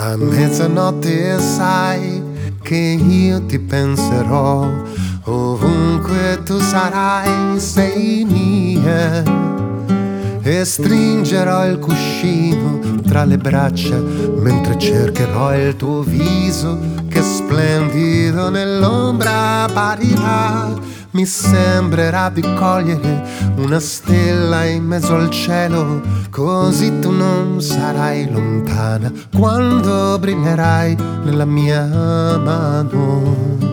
A mezzanotte sai che io ti penserò, ovunque tu sarai, sei mia. E stringerò il cuscino tra le braccia mentre cercherò il tuo viso che splendido nell'ombra apparirà mi sembrerà di cogliere una stella in mezzo al cielo, così tu non sarai lontana quando brillerai nella mia mano.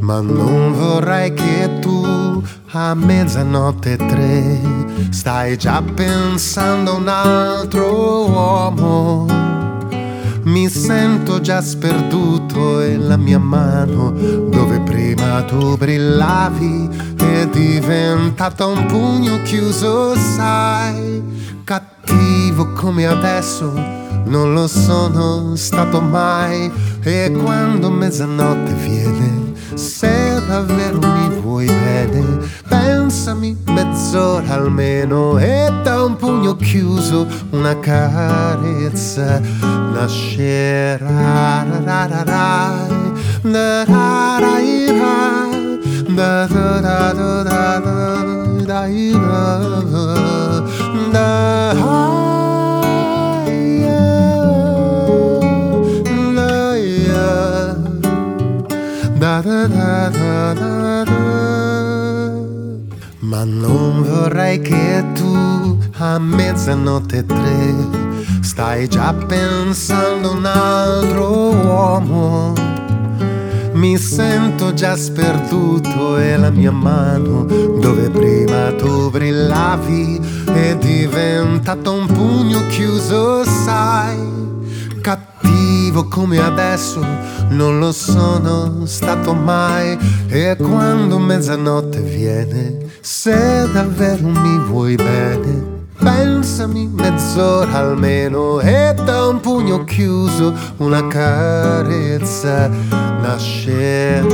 Ma non vorrei che tu a mezzanotte tre stai già pensando a un altro uomo mi sento già sperduto e la mia mano dove prima tu brillavi è diventata un pugno chiuso, sai, cattivo come adesso non lo sono stato mai. E quando mezzanotte viene se davvero mi vuoi bene pensami mezz'ora almeno e da un pugno chiuso una carezza nascerà. Da da da da da da da da da da da da da da da Ma non vorrei che tu a mezzanotte tre stai già pensando un altro uomo. Mi sento già sperduto e la mia mano, dove prima tu brillavi, è diventato un pugno chiuso, sai cattivo come adesso non lo sono stato mai. E quando mezzanotte viene se davvero mi vuoi bene pensami mezz'ora almeno. E da un pugno chiuso una carezza nascerà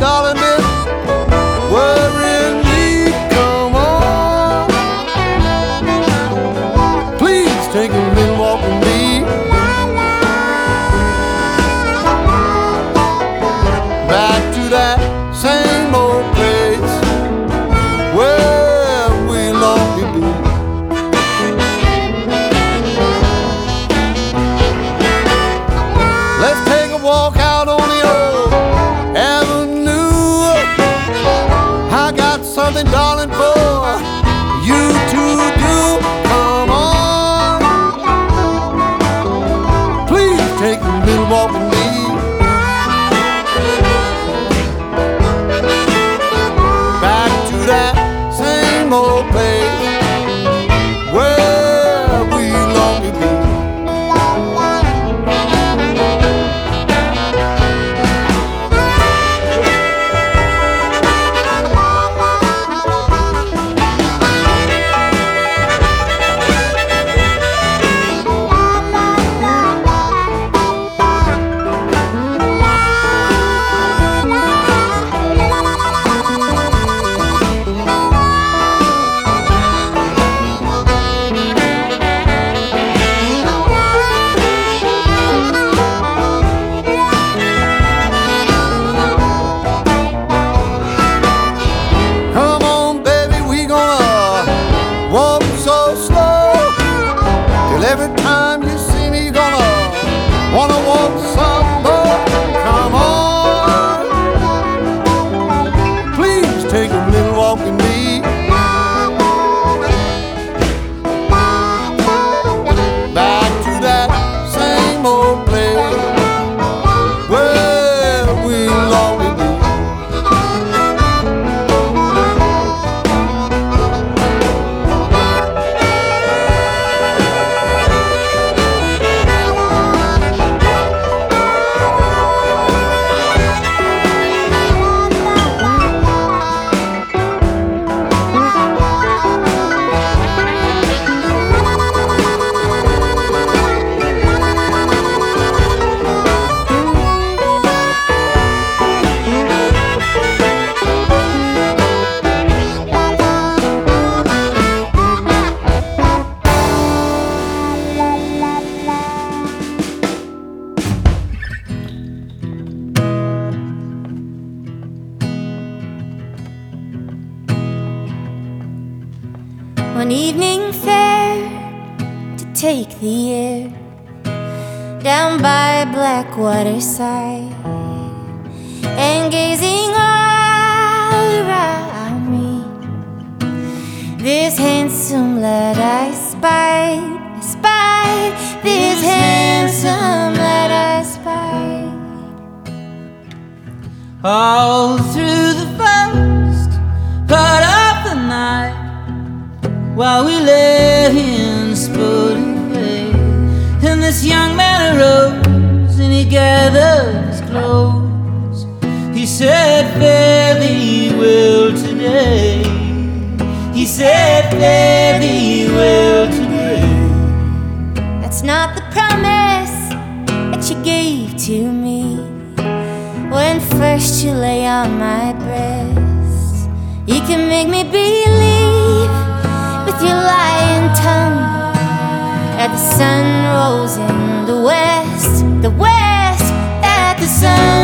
darling. Not the promise that you gave to me when first you lay on my breast. You can make me believe with your lying tongue that the sun rose in the west, the west, that the sun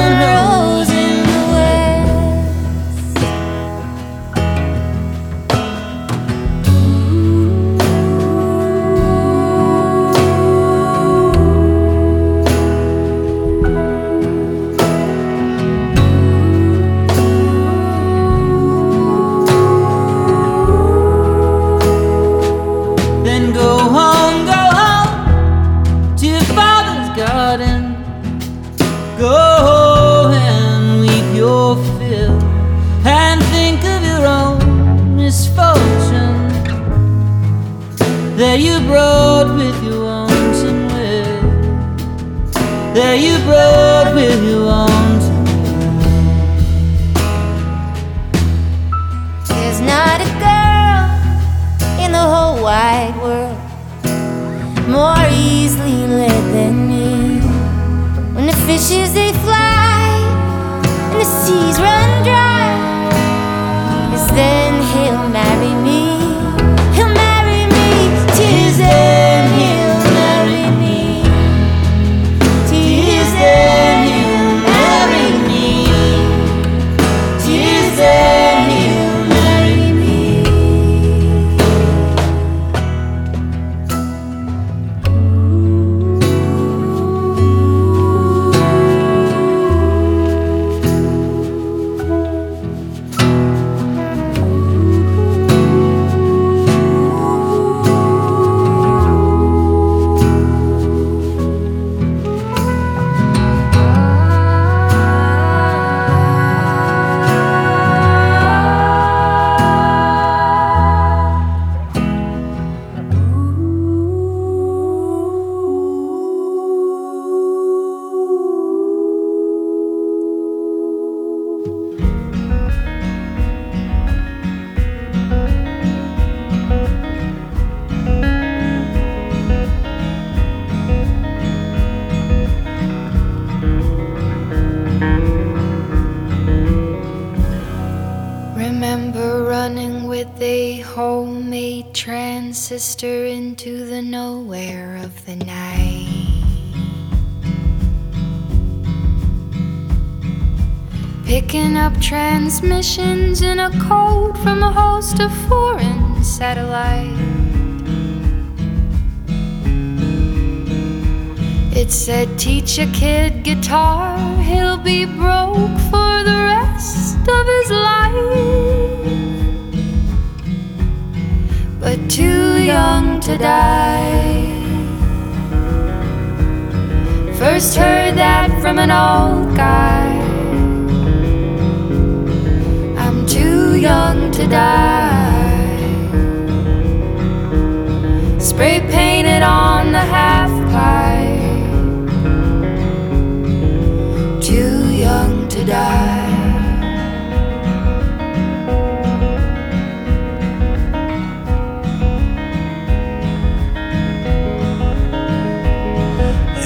transmissions in a code from a host of foreign satellites. It said, Teach a kid guitar, he'll be broke for the rest of his life. But too young to die. First heard that from an old guy. Young to die. Spray painted on the half pipe. Too young to die.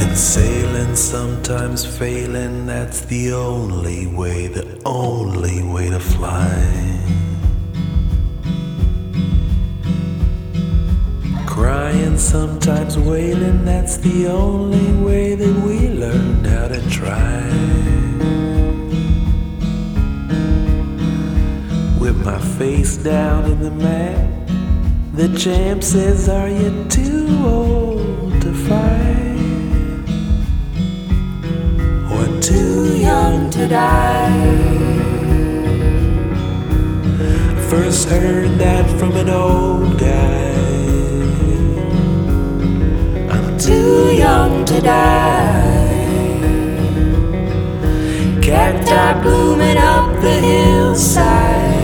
And sailing, sometimes failing, that's the only way, the only way to fly. Crying, sometimes wailing, that's the only way that we learned how to try. With my face down in the mat, The champ says, Are you too old to fight? Or too young to die? First heard that from an old guy. Too young to die. Cacti blooming up the hillside.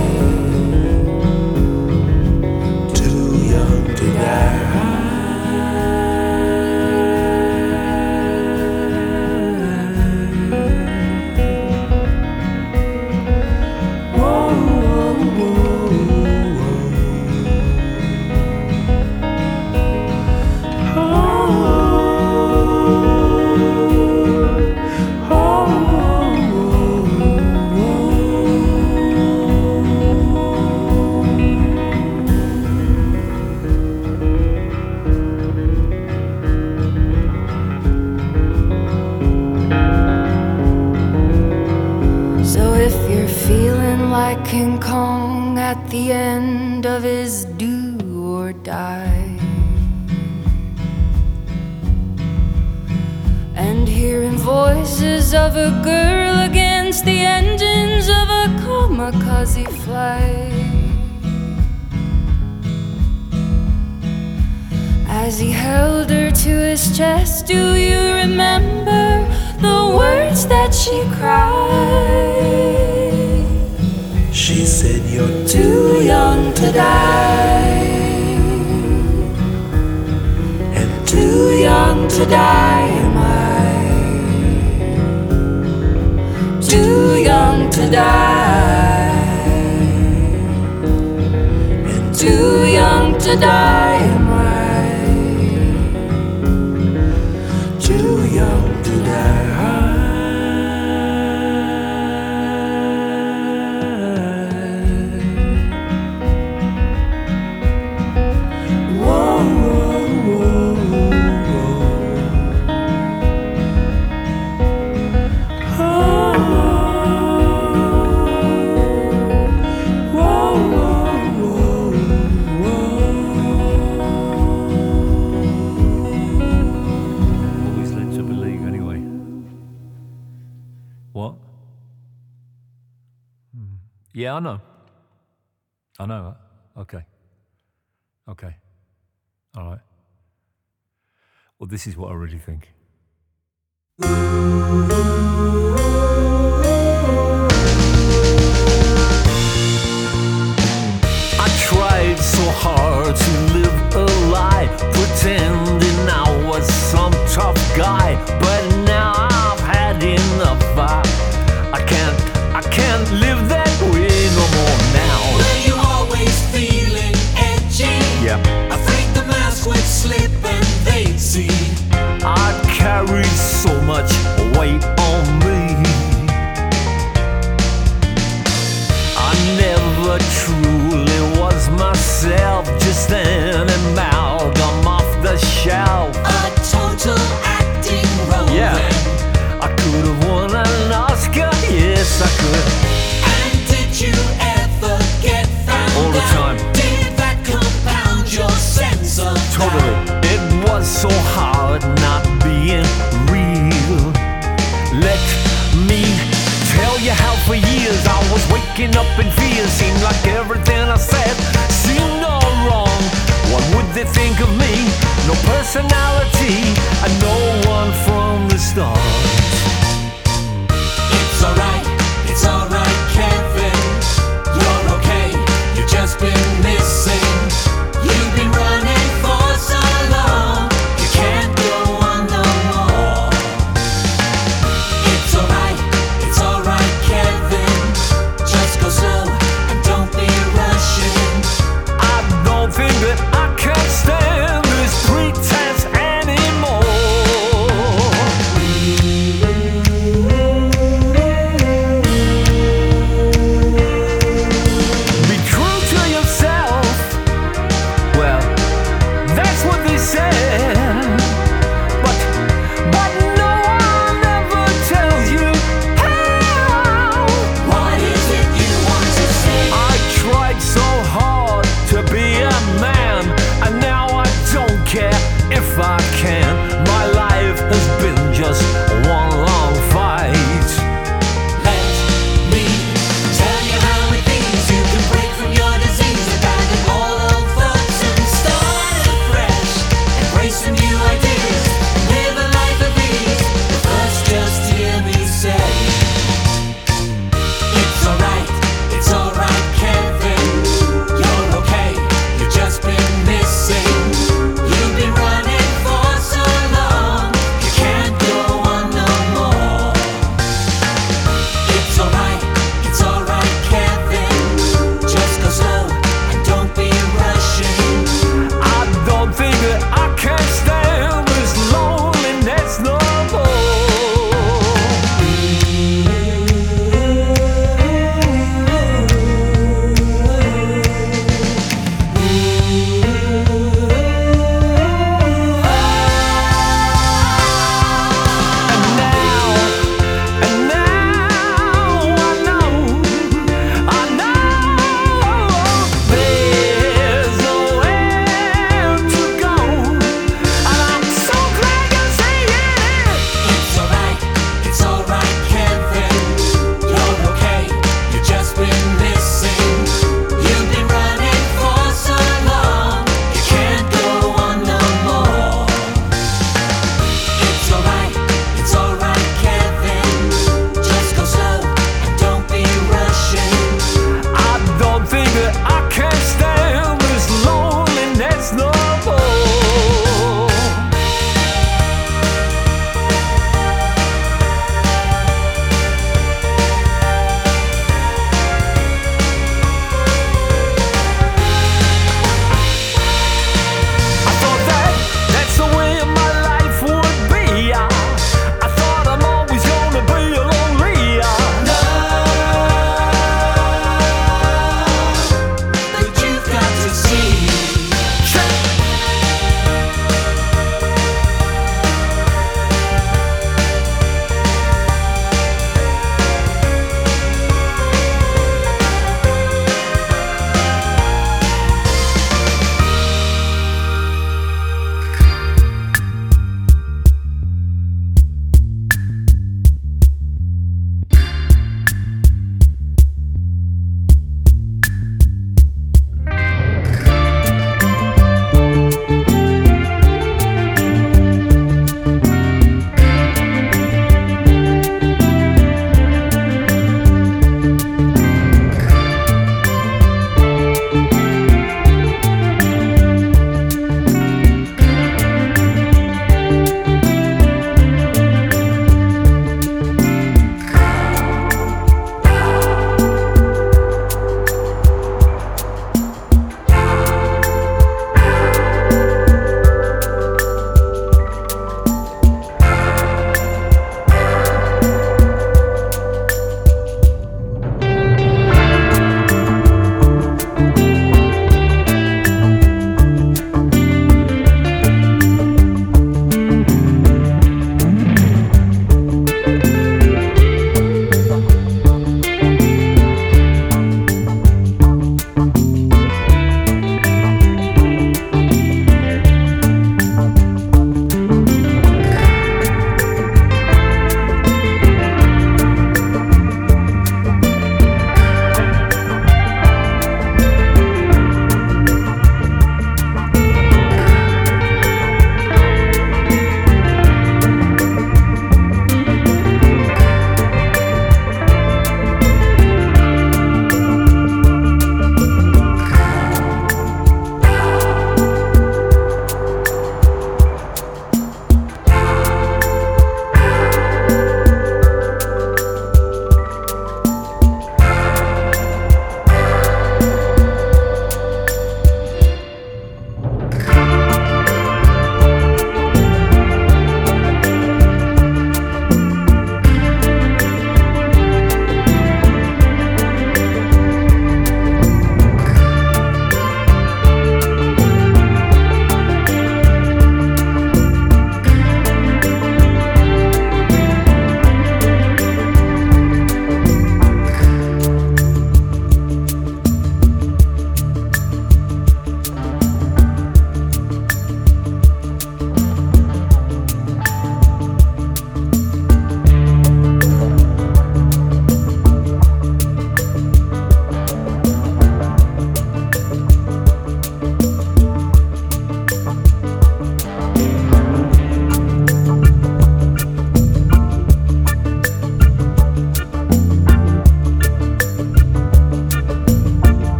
At the end of his do or die, and hearing voices of a girl against the engines of a kamikaze flight. As he held her to his chest, do you remember the words that she cried? She said, You're Too young to die, and too young to die am I. Too young to die, and too young to die Yeah, I know. I know. Okay. Okay. All right. Well, this is what I really think. I tried so hard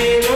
Give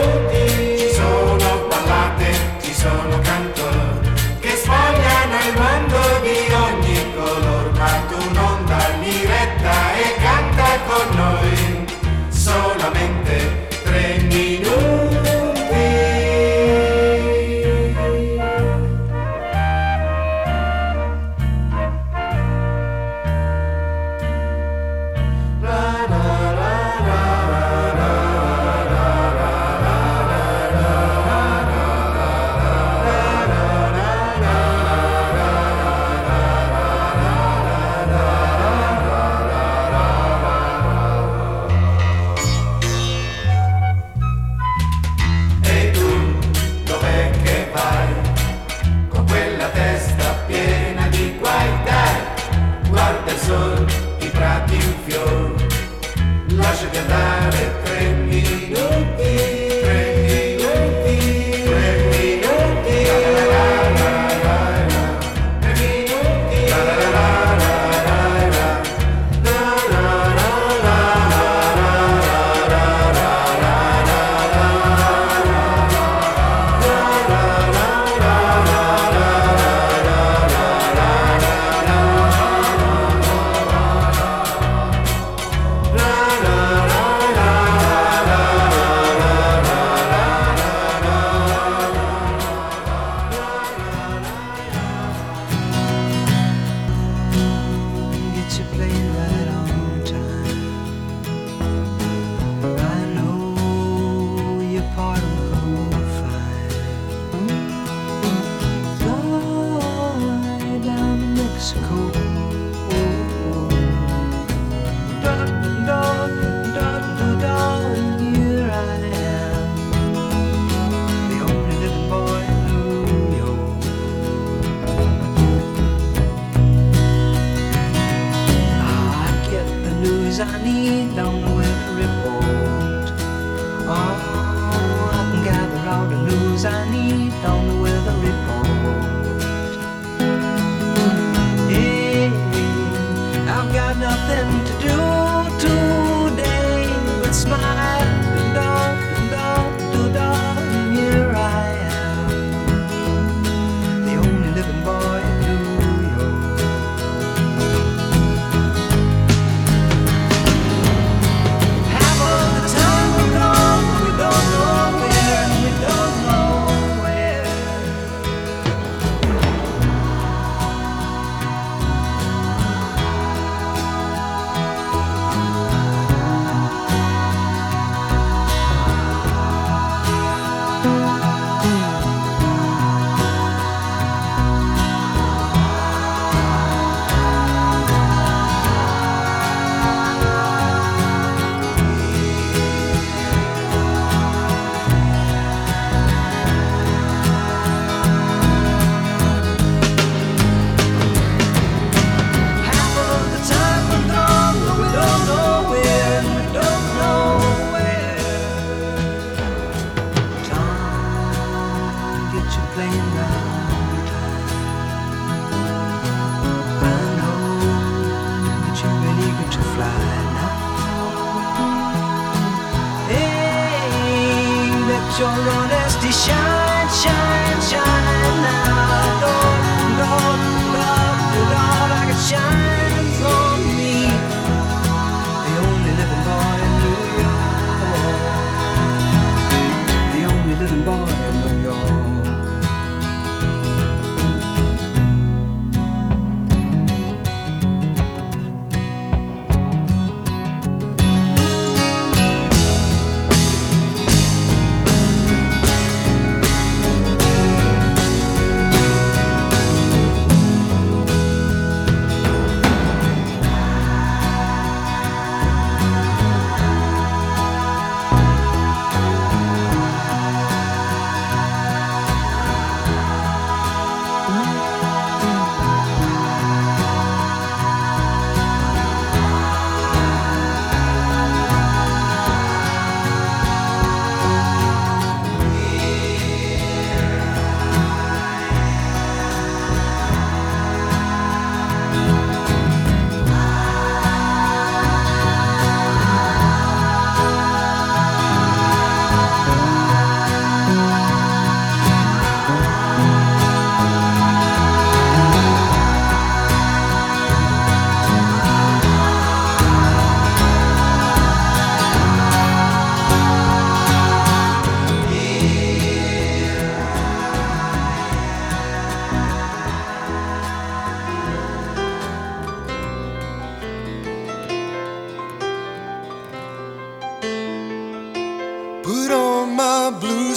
shine,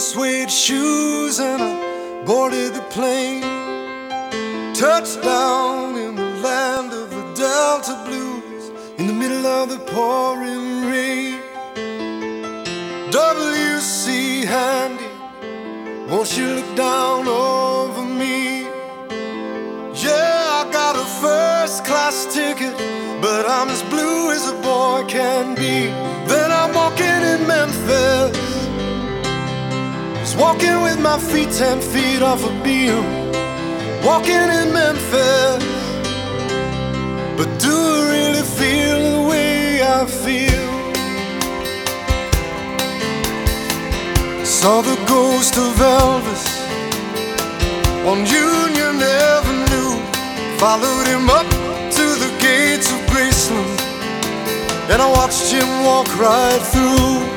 suede shoes and I boarded the plane. Touchdown in the land of the Delta Blues in the middle of the pouring rain. W.C. Handy, won't you look down over me? Yeah, I got a first class ticket, but I'm as blue as a boy can be. Walking with my feet ten feet off a Beale. Walking in Memphis, but do I really feel the way I feel? Saw the ghost of Elvis on Union Avenue. Followed him up to the gates of Graceland, and I watched him walk right through.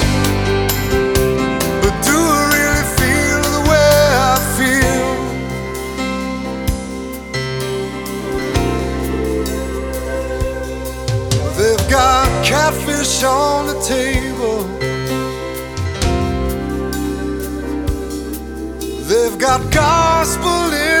Catfish on the table. They've got gospel in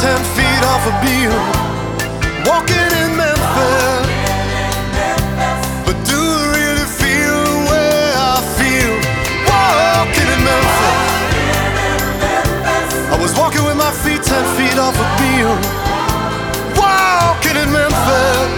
Ten feet off a Beale. Walking in Memphis. But do I really feel the way I feel? Walking in Memphis. I was walking with my feet ten feet off a Beale. Walking in Memphis.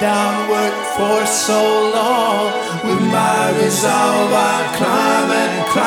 downward for so long. With my resolve, I climb and climb.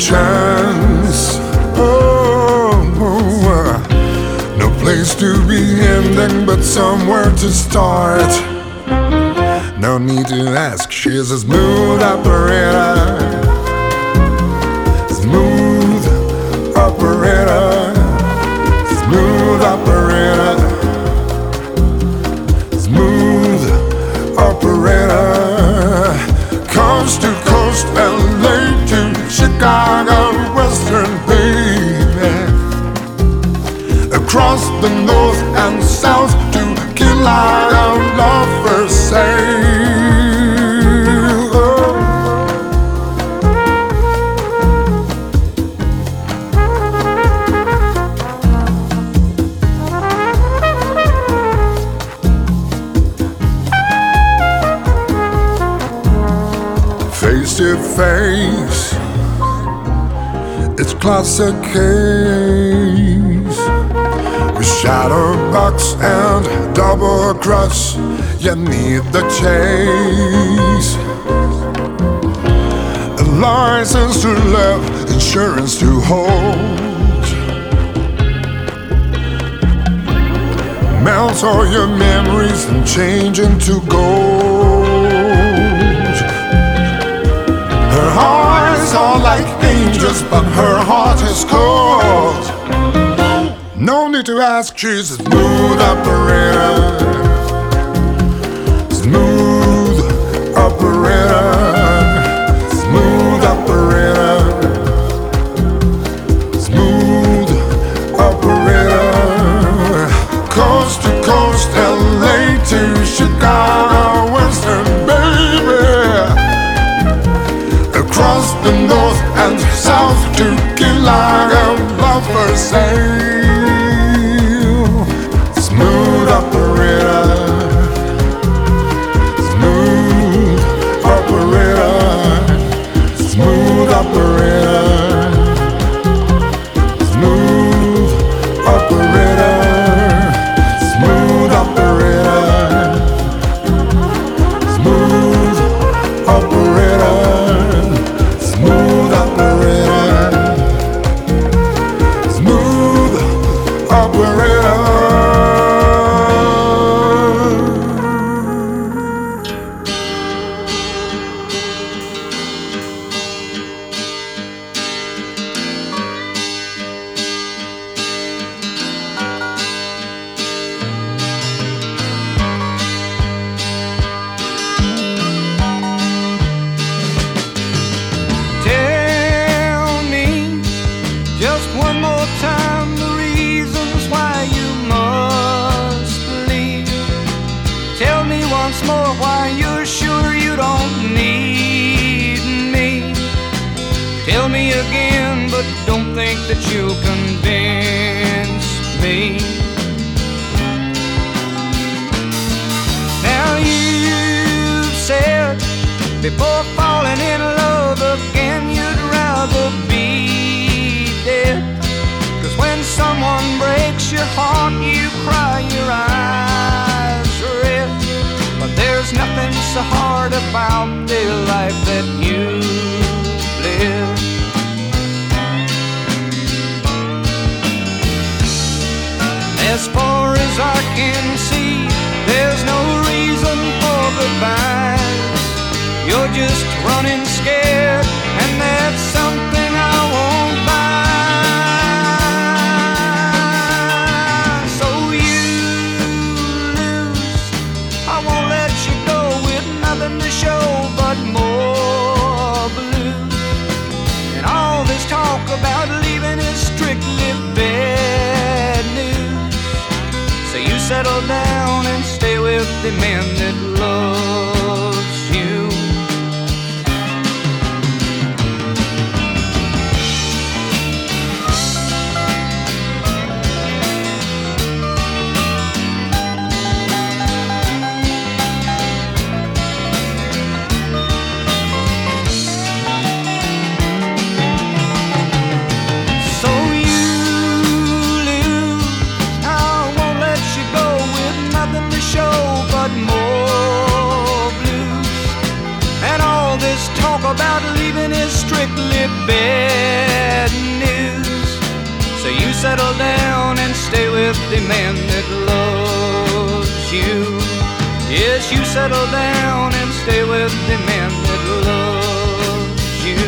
chance. Oh, oh, uh, no place to be ending, but somewhere to start. No need to ask, she's a smooth operator. Smooth operator. Smooth operator. Chicago. classic case, With shadowbox and double cross You need the chase. A license to live, insurance to hold. Melt all your memories and change into gold. Her eyes are like dangerous, but her heart is cold. No need to ask, she's a smooth operator. Smooth operator. settle down and stay with the man that loves you.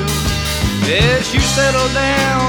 As you settle down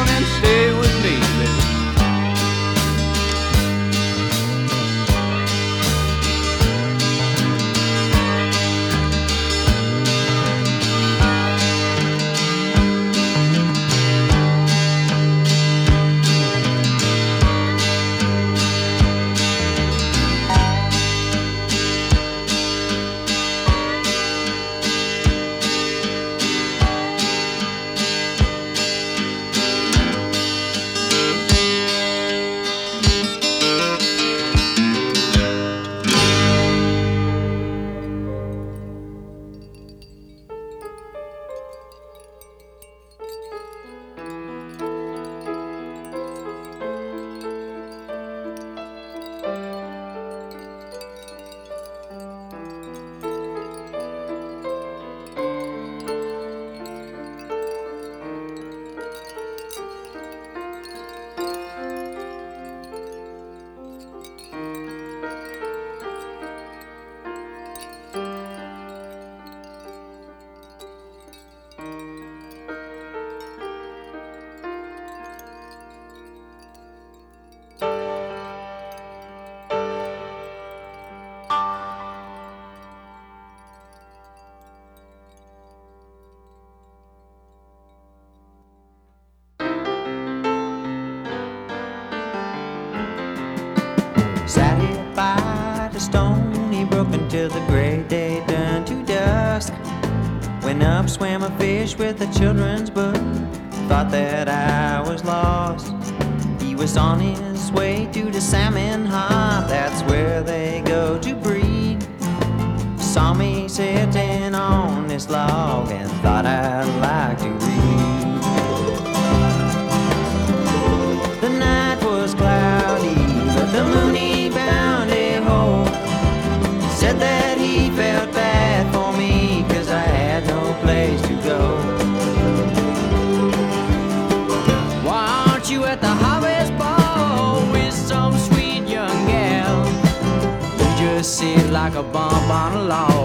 children's book. Thought that I was lost. He was on his like a bomb on a log.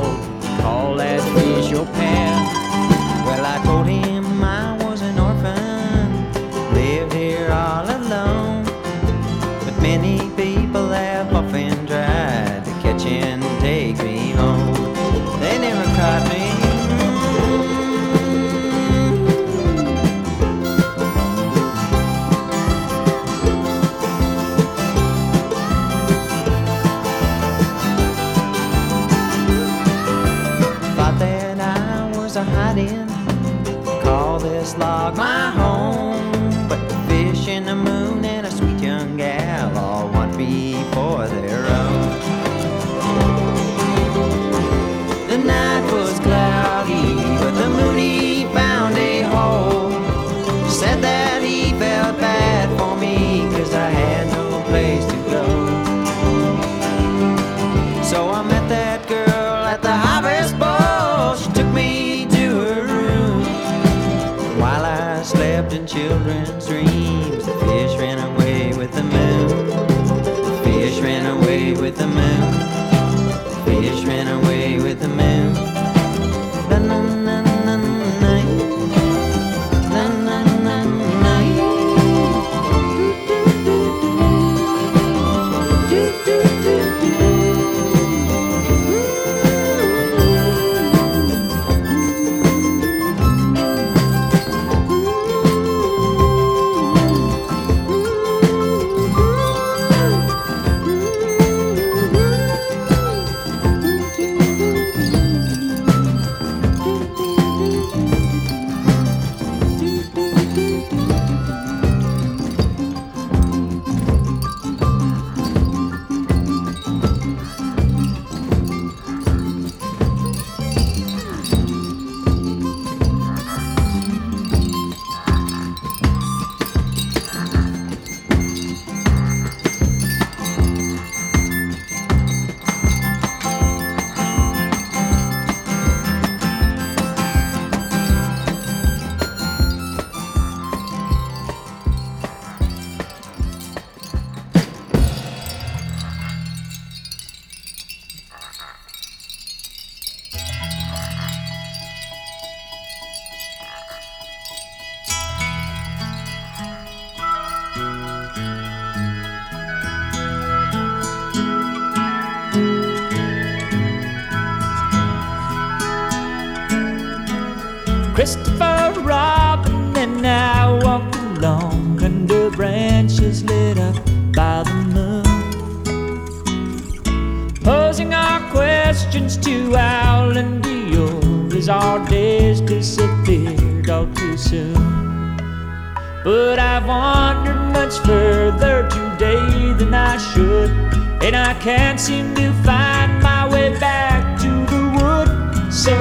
I can't seem to find my way back to the wood. So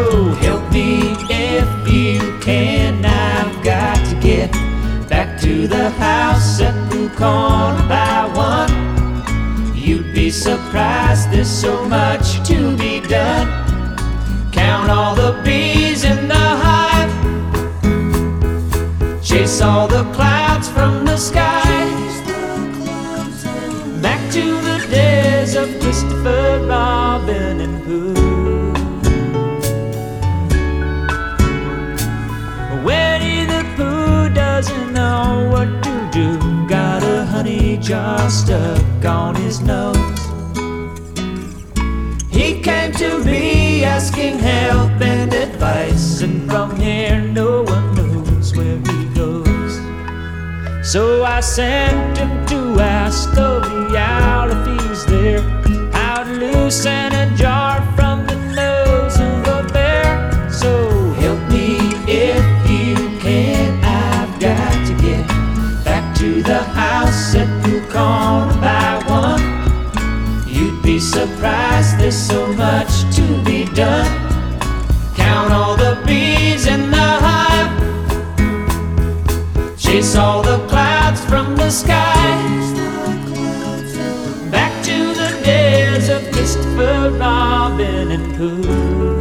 help me if you can. I've got to get back to the house at the corner by one. You'd be surprised, there's so much to be done. Count all the bees in the hive, chase all the clouds. Just stuck on his nose. He came to me asking help and advice, and from here no one knows where he goes. So I sent him to ask the owl if he's there, how to loosen a jar from. there's so much to be done. Count all the bees in the hive, chase all the clouds from the sky. Back to the days of Christopher Robin and Pooh.